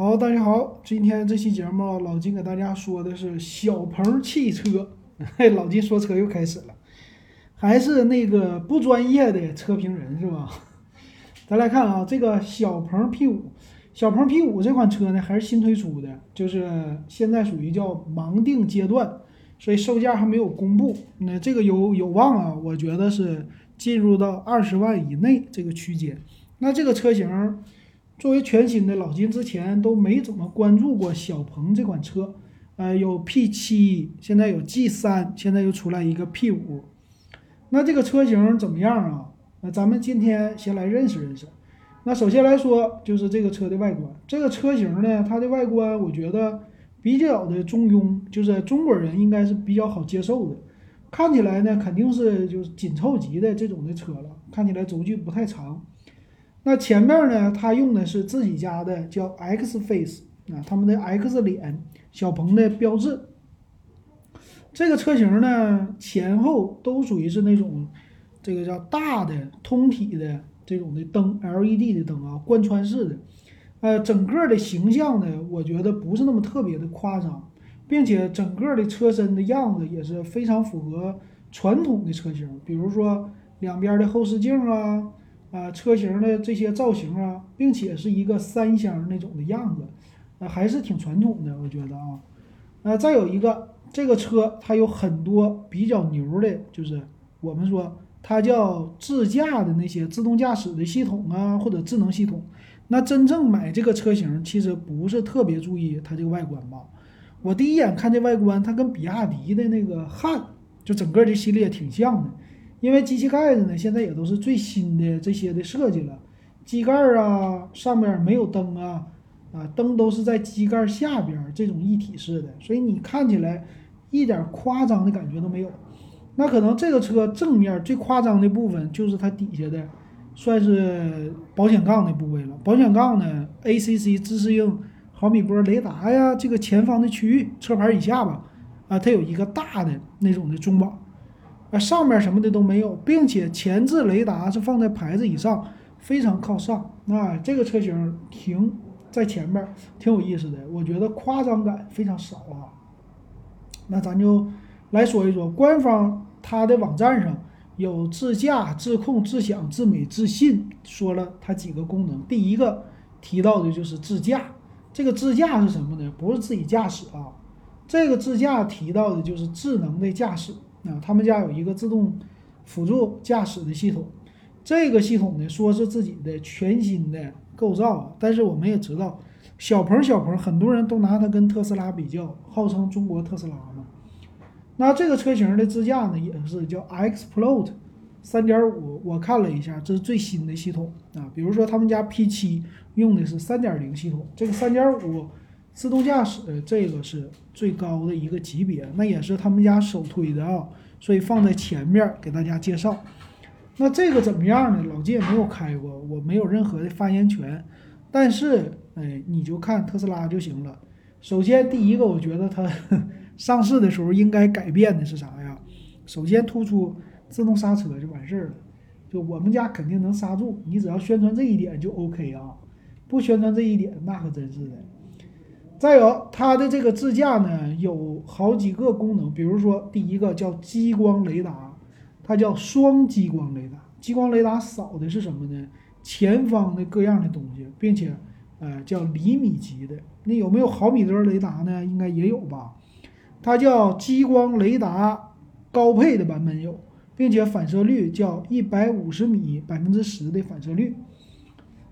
好，大家好，今天这期节目老金给大家说的是小鹏汽车。嘿，老金说车又开始了，还是那个不专业的车评人是吧？咱来看啊，这个小鹏 P5，小鹏 P5 这款车呢还是新推出的，就是现在属于叫盲定阶段，所以售价还没有公布。那这个有有望啊，我觉得是进入到二十万以内这个区间。那这个车型。作为全新的老金，之前都没怎么关注过小鹏这款车，呃，有 P7，现在有 G3，现在又出来一个 P5，那这个车型怎么样啊？那咱们今天先来认识认识。那首先来说，就是这个车的外观，这个车型呢，它的外观我觉得比较的中庸，就是中国人应该是比较好接受的。看起来呢，肯定是就是紧凑级的这种的车了，看起来轴距不太长。那前面呢？它用的是自己家的叫 X Face 啊，他们的 X 脸，小鹏的标志。这个车型呢，前后都属于是那种这个叫大的通体的这种的灯，LED 的灯啊，贯穿式的。呃，整个的形象呢，我觉得不是那么特别的夸张，并且整个的车身的样子也是非常符合传统的车型，比如说两边的后视镜啊。啊，车型的这些造型啊，并且是一个三厢那种的样子，啊，还是挺传统的，我觉得啊。呃，再有一个，这个车它有很多比较牛的，就是我们说它叫自驾的那些自动驾驶的系统啊，或者智能系统。那真正买这个车型，其实不是特别注意它这个外观吧？我第一眼看这外观，它跟比亚迪的那个汉，就整个这系列挺像的。因为机器盖子呢，现在也都是最新的这些的设计了，机盖啊上面没有灯啊，啊灯都是在机盖下边这种一体式的，所以你看起来一点夸张的感觉都没有。那可能这个车正面最夸张的部分就是它底下的，算是保险杠的部位了。保险杠呢，ACC 自适应毫米波雷达呀，这个前方的区域，车牌以下吧，啊它有一个大的那种的中网。啊，上面什么的都没有，并且前置雷达是放在牌子以上，非常靠上。啊，这个车型停在前面挺有意思的，我觉得夸张感非常少啊。那咱就来说一说，官方它的网站上有自驾、自控、自享、自美、自信，说了它几个功能。第一个提到的就是自驾，这个自驾是什么呢？不是自己驾驶啊，这个自驾提到的就是智能的驾驶。啊，他们家有一个自动辅助驾驶的系统，这个系统呢说是自己的全新的构造，但是我们也知道，小鹏小鹏很多人都拿它跟特斯拉比较，号称中国特斯拉嘛。那这个车型的支架呢也是叫 Xplot 三点五，我看了一下，这是最新的系统啊。比如说他们家 P7 用的是三点零系统，这个三点五。自动驾驶这个是最高的一个级别，那也是他们家首推的啊，所以放在前面给大家介绍。那这个怎么样呢？老金也没有开过，我没有任何的发言权。但是，哎，你就看特斯拉就行了。首先，第一个，我觉得它 上市的时候应该改变的是啥呀？首先突出自动刹车就完事儿了，就我们家肯定能刹住，你只要宣传这一点就 OK 啊。不宣传这一点，那可真是的。再有它的这个自驾呢，有好几个功能，比如说第一个叫激光雷达，它叫双激光雷达。激光雷达扫的是什么呢？前方的各样的东西，并且呃叫厘米级的。那有没有毫米波雷达呢？应该也有吧。它叫激光雷达高配的版本有，并且反射率叫一百五十米百分之十的反射率。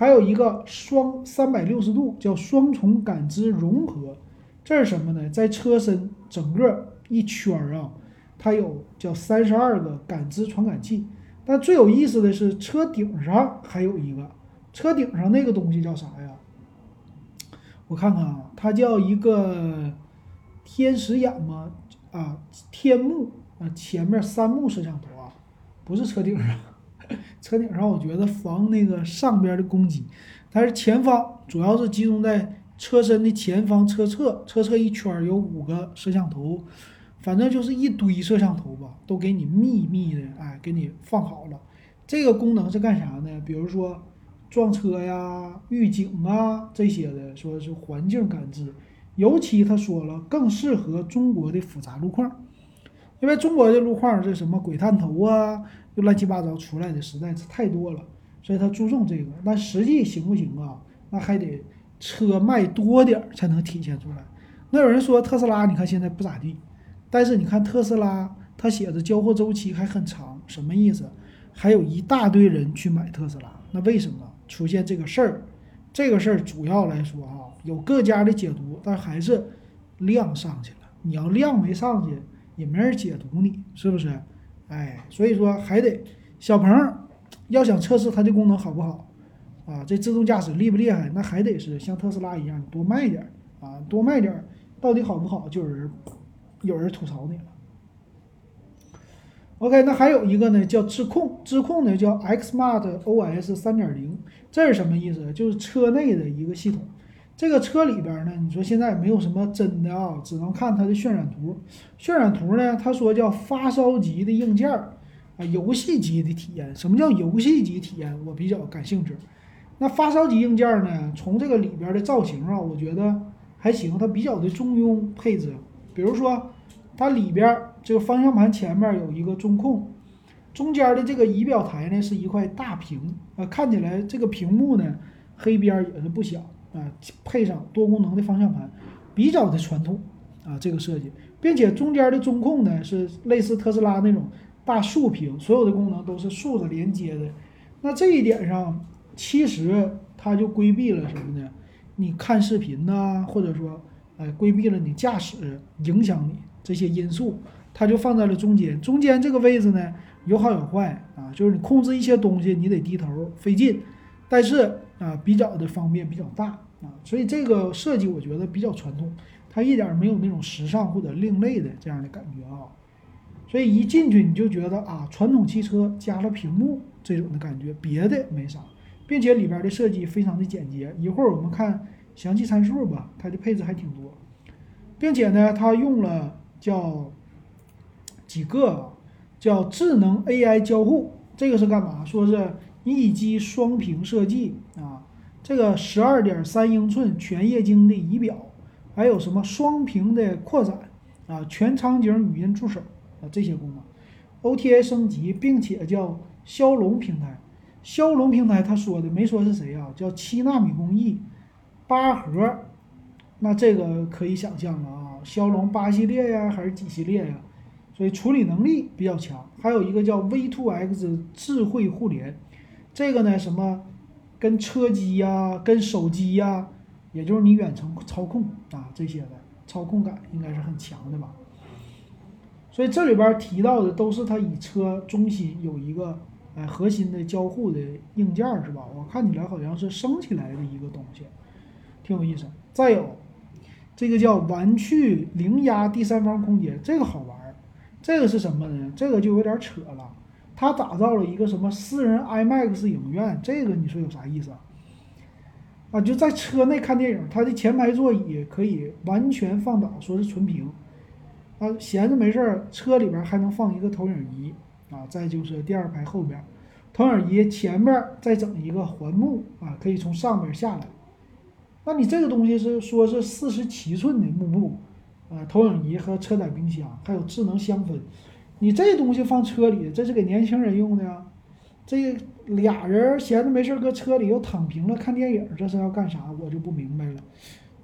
还有一个双三百六十度叫双重感知融合，这是什么呢？在车身整个一圈儿啊，它有叫三十二个感知传感器。但最有意思的是车顶上还有一个，车顶上那个东西叫啥呀？我看看啊，它叫一个天使眼吗？啊，天幕啊，前面三目摄像头啊，不是车顶上。车顶上，我觉得防那个上边的攻击，但是前方主要是集中在车身的前方车侧，车侧一圈有五个摄像头，反正就是一堆摄像头吧，都给你密密的，哎，给你放好了。这个功能是干啥呢？比如说撞车呀、预警啊这些的，说是环境感知。尤其他说了，更适合中国的复杂路况，因为中国的路况是什么鬼探头啊，乱七八糟出来的实在是太多了，所以他注重这个。但实际行不行啊？那还得车卖多点儿才能体现出来。那有人说特斯拉，你看现在不咋地，但是你看特斯拉，它写的交货周期还很长，什么意思？还有一大堆人去买特斯拉，那为什么出现这个事儿？这个事儿主要来说啊，有各家的解读，但还是量上去了。你要量没上去，也没人解读你，是不是？哎，所以说还得小鹏要想测试它的功能好不好啊，这自动驾驶厉不厉害，那还得是像特斯拉一样多卖点啊，多卖点。到底好不好？就有人有人吐槽你了。OK，那还有一个呢，叫智控，智控呢叫 Xmart OS 三点零，这是什么意思？就是车内的一个系统。这个车里边呢，你说现在也没有什么真的啊，只能看它的渲染图。渲染图呢，他说叫发烧级的硬件儿啊，游戏级的体验。什么叫游戏级体验？我比较感兴趣。那发烧级硬件呢，从这个里边的造型啊，我觉得。还行，它比较的中庸配置，比如说它里边这个方向盘前面有一个中控，中间的这个仪表台呢是一块大屏啊，看起来这个屏幕呢黑边也是不小啊，配上多功能的方向盘，比较的传统啊这个设计，并且中间的中控呢是类似特斯拉那种大竖屏，所有的功能都是竖着连接的，那这一点上其实它就规避了什么呢？你看视频呐，或者说，哎，规避了你驾驶影响你这些因素，它就放在了中间。中间这个位置呢，有好有坏啊，就是你控制一些东西，你得低头费劲，但是啊，比较的方便，比较大啊，所以这个设计我觉得比较传统，它一点没有那种时尚或者另类的这样的感觉啊。所以一进去你就觉得啊，传统汽车加了屏幕这种的感觉，别的没啥。并且里边的设计非常的简洁，一会儿我们看详细参数吧，它的配置还挺多，并且呢，它用了叫几个叫智能 AI 交互，这个是干嘛？说是一机双屏设计啊，这个十二点三英寸全液晶的仪表，还有什么双屏的扩展啊，全场景语音助手啊这些功能，OTA 升级，并且叫骁龙平台。骁龙平台他说的没说是谁啊？叫七纳米工艺，八核，那这个可以想象了啊。骁龙八系列呀，还是几系列呀？所以处理能力比较强。还有一个叫 V2X 智慧互联，这个呢什么跟车机呀、跟手机呀，也就是你远程操控啊这些的操控感应该是很强的吧。所以这里边提到的都是它以车中心有一个。哎，核心的交互的硬件是吧？我看起来好像是升起来的一个东西，挺有意思。再有，这个叫玩趣零压第三方空间，这个好玩。这个是什么呢？这个就有点扯了。他打造了一个什么私人 IMAX 影院，这个你说有啥意思啊？啊，就在车内看电影，它的前排座椅可以完全放倒，说是纯平。啊，闲着没事儿，车里边还能放一个投影仪。啊，再就是第二排后边，投影仪前面再整一个环幕啊，可以从上边下来。那你这个东西是说是四十七寸的幕布，啊，投影仪和车载冰箱，还有智能香氛，你这东西放车里，这是给年轻人用的呀？这俩人闲着没事搁车里又躺平了看电影，这是要干啥？我就不明白了。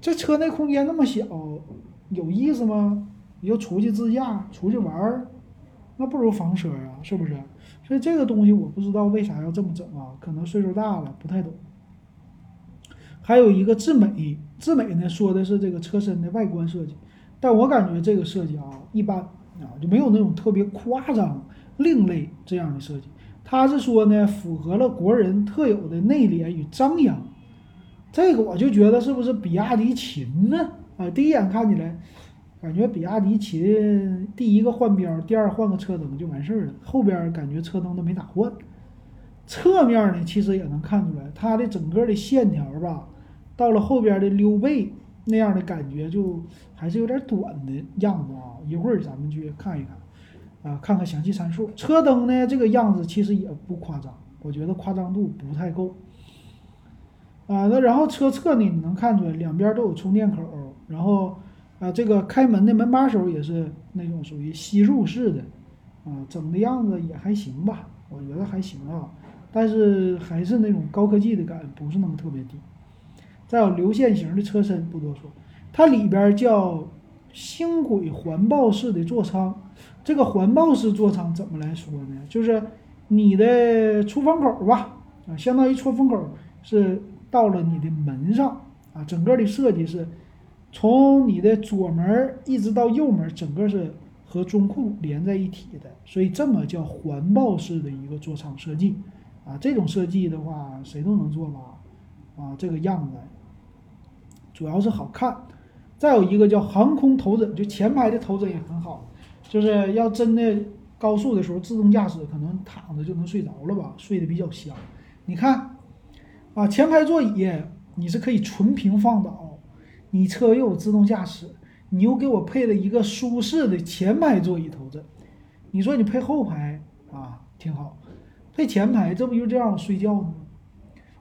这车内空间那么小，有意思吗？你就出去自驾，出去玩儿。那不如房车啊，是不是？所以这个东西我不知道为啥要这么整啊，可能岁数大了不太懂。还有一个智美，智美呢说的是这个车身的外观设计，但我感觉这个设计啊一般啊，就没有那种特别夸张、另类这样的设计。他是说呢，符合了国人特有的内敛与张扬。这个我就觉得是不是比亚迪秦呢？啊，第一眼看起来。感觉比亚迪秦第一个换标，第二换个车灯就完事儿了，后边感觉车灯都没咋换。侧面呢，其实也能看出来它的整个的线条吧，到了后边的溜背那样的感觉就还是有点短的样子啊。一会儿咱们去看一看，啊，看看详细参数。车灯呢，这个样子其实也不夸张，我觉得夸张度不太够。啊，那然后车侧呢，你能看出来两边都有充电口，然后啊，这个开门的门把手也是那种属于吸入式的，啊，整的样子也还行吧，我觉得还行啊，但是还是那种高科技的感不是那么特别低。再有流线型的车身不多说，它里边叫星轨环抱式的座舱，这个环抱式座舱怎么来说呢？就是你的出风口吧，啊，相当于出风口是。到了你的门上啊，整个的设计是从你的左门一直到右门，整个是和中控连在一起的，所以这么叫环抱式的一个座舱设计啊。这种设计的话，谁都能做吧？啊，这个样子主要是好看。再有一个叫航空头枕，就前排的头枕也很好，就是要真的高速的时候，自动驾驶可能躺着就能睡着了吧，睡得比较香。你看。啊，前排座椅你是可以纯平放倒，你车又有自动驾驶，你又给我配了一个舒适的前排座椅头枕，你说你配后排啊挺好，配前排这不就这样睡觉吗？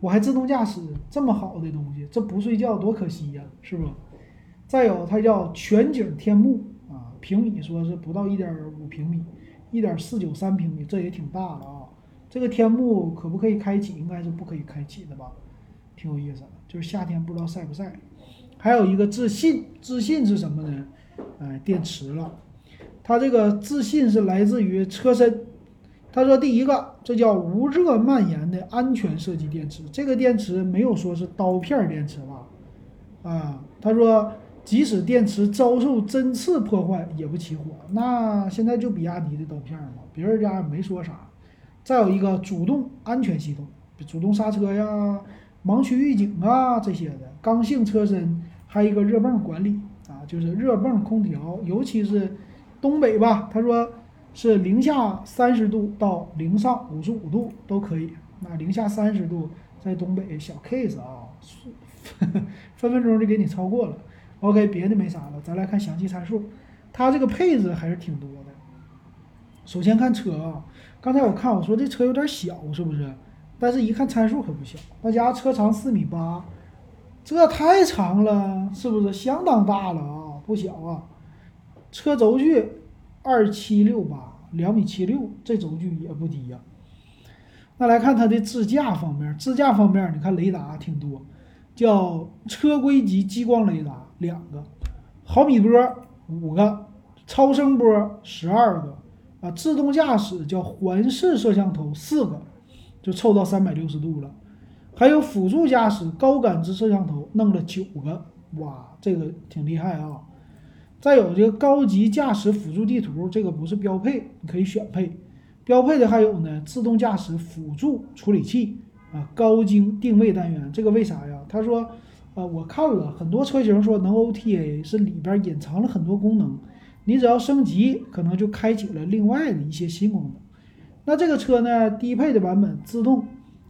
我还自动驾驶这么好的东西，这不睡觉多可惜呀，是不？再有它叫全景天幕啊，平米说是不到一点五平米，一点四九三平米，这也挺大的啊。这个天幕可不可以开启？应该是不可以开启的吧，挺有意思的。就是夏天不知道晒不晒。还有一个自信，自信是什么呢？哎，电池了。它这个自信是来自于车身。他说第一个，这叫无热蔓延的安全设计电池。这个电池没有说是刀片电池吧？啊，他说即使电池遭受针刺破坏也不起火。那现在就比亚迪的刀片嘛，别人家也没说啥。再有一个主动安全系统，主动刹车呀、盲区预警啊这些的，刚性车身，还有一个热泵管理啊，就是热泵空调，尤其是东北吧，他说是零下三十度到零上五十五度都可以。那零下三十度在东北小 case 啊，分分钟就给你超过了。OK，别的没啥了，咱来看详细参数，它这个配置还是挺多的。首先看车啊。刚才我看我说这车有点小，是不是？但是一看参数可不小，那家车长四米八，这太长了，是不是相当大了啊？不小啊！车轴距二七六八，两米七六，这轴距也不低呀。那来看它的支架方面，支架方面你看雷达挺多，叫车规级激光雷达两个，毫米波五个，超声波十二个。啊，自动驾驶叫环视摄像头四个，就凑到三百六十度了。还有辅助驾驶高感知摄像头弄了九个，哇，这个挺厉害啊。再有这个高级驾驶辅助地图，这个不是标配，你可以选配。标配的还有呢，自动驾驶辅助处理器啊，高精定位单元，这个为啥呀？他说，呃，我看了很多车型说能 OTA，是里边隐藏了很多功能。你只要升级，可能就开启了另外的一些新功能。那这个车呢，低配的版本自动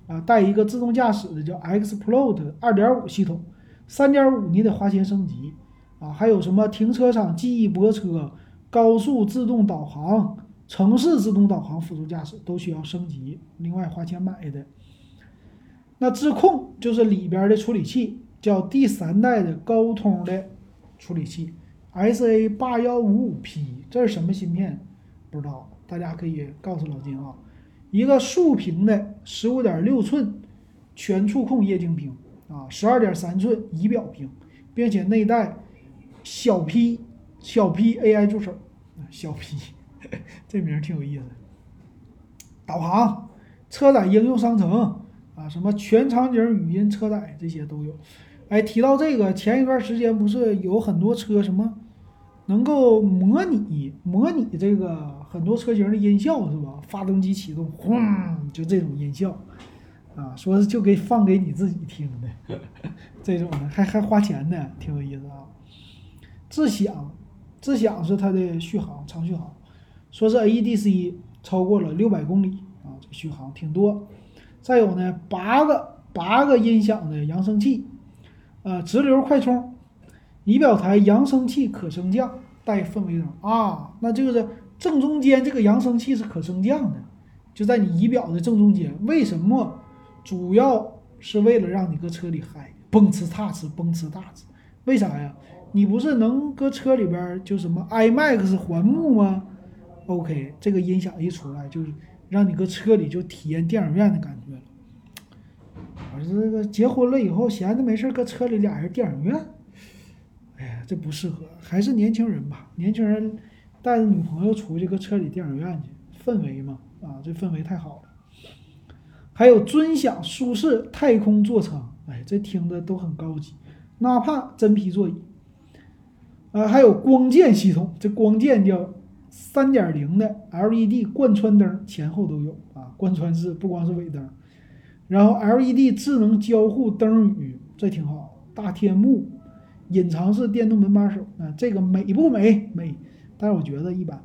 啊，带一个自动驾驶的叫 Xplot 二点五系统，三点五你得花钱升级啊。还有什么停车场记忆泊车、高速自动导航、城市自动导航辅助驾驶都需要升级，另外花钱买的。那智控就是里边的处理器，叫第三代的高通的处理器。S A 八幺五五 P，这是什么芯片？不知道，大家可以告诉老金啊。一个竖屏的十五点六寸全触控液晶屏啊，十二点三寸仪表屏，并且内带小 P 小 P A I 助手小 P 这名挺有意思。导航、车载应用商城啊，什么全场景语音车载这些都有。哎，提到这个，前一段时间不是有很多车什么能够模拟模拟这个很多车型的音效是吧？发动机启动，轰，就这种音效啊，说是就给放给你自己听的，这种的还还花钱呢，挺有意思啊。智享，智享是它的续航长续航，说是 AEDC 超过了六百公里啊，这续航挺多。再有呢，八个八个音响的扬声器。呃，直流快充，仪表台扬声器可升降，带氛围灯啊，那就是正中间这个扬声器是可升降的，就在你仪表的正中间。为什么？主要是为了让你搁车里嗨，蹦哧踏哧，蹦哧踏哧。为啥呀？你不是能搁车里边就什么 IMAX 环幕吗？OK，这个音响一出来，就是让你搁车里就体验电影院的感觉了。我说这个结婚了以后闲着没事搁车里俩人电影院，哎呀，这不适合，还是年轻人吧。年轻人带着女朋友出去搁车里电影院去，氛围嘛，啊，这氛围太好了。还有尊享舒适太空座舱，哎，这听着都很高级。哪怕真皮座椅，呃，还有光剑系统，这光剑叫三点零的 LED 贯穿灯，前后都有啊，贯穿式不光是尾灯，然后 LED 智能交互灯语，这挺好。大天幕，隐藏式电动门把手，啊，这个美不美？美，但是我觉得一般。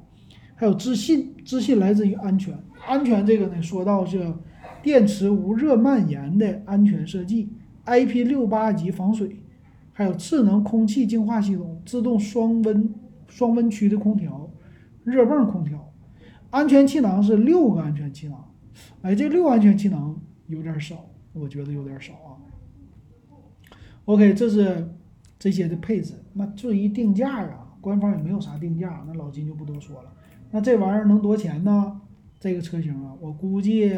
还有自信，自信来自于安全，安全这个呢，说到这，电池无热蔓延的安全设计，IP 六八级防水。还有智能空气净化系统、自动双温双温区的空调、热泵空调，安全气囊是六个安全气囊，哎，这六安全气囊有点少，我觉得有点少啊。OK，这是这些的配置。那至于定价啊，官方也没有啥定价，那老金就不多说了。那这玩意儿能多钱呢？这个车型啊，我估计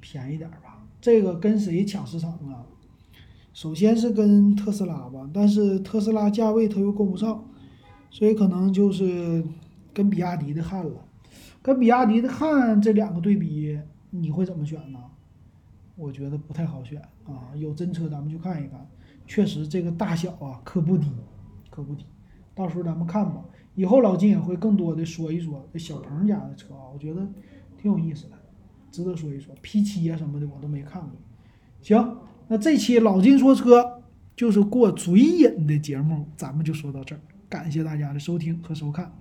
便宜点吧。这个跟谁抢市场啊？首先是跟特斯拉吧，但是特斯拉价位它又够不上，所以可能就是跟比亚迪的汉了。跟比亚迪的汉这两个对比，你会怎么选呢？我觉得不太好选啊。有真车咱们去看一看，确实这个大小啊可不低，可不低。到时候咱们看吧。以后老金也会更多的说一说这小鹏家的车啊，我觉得挺有意思的，值得说一说。P7 啊什么的我都没看过。行。那这期老金说车就是过嘴瘾的节目，咱们就说到这儿，感谢大家的收听和收看。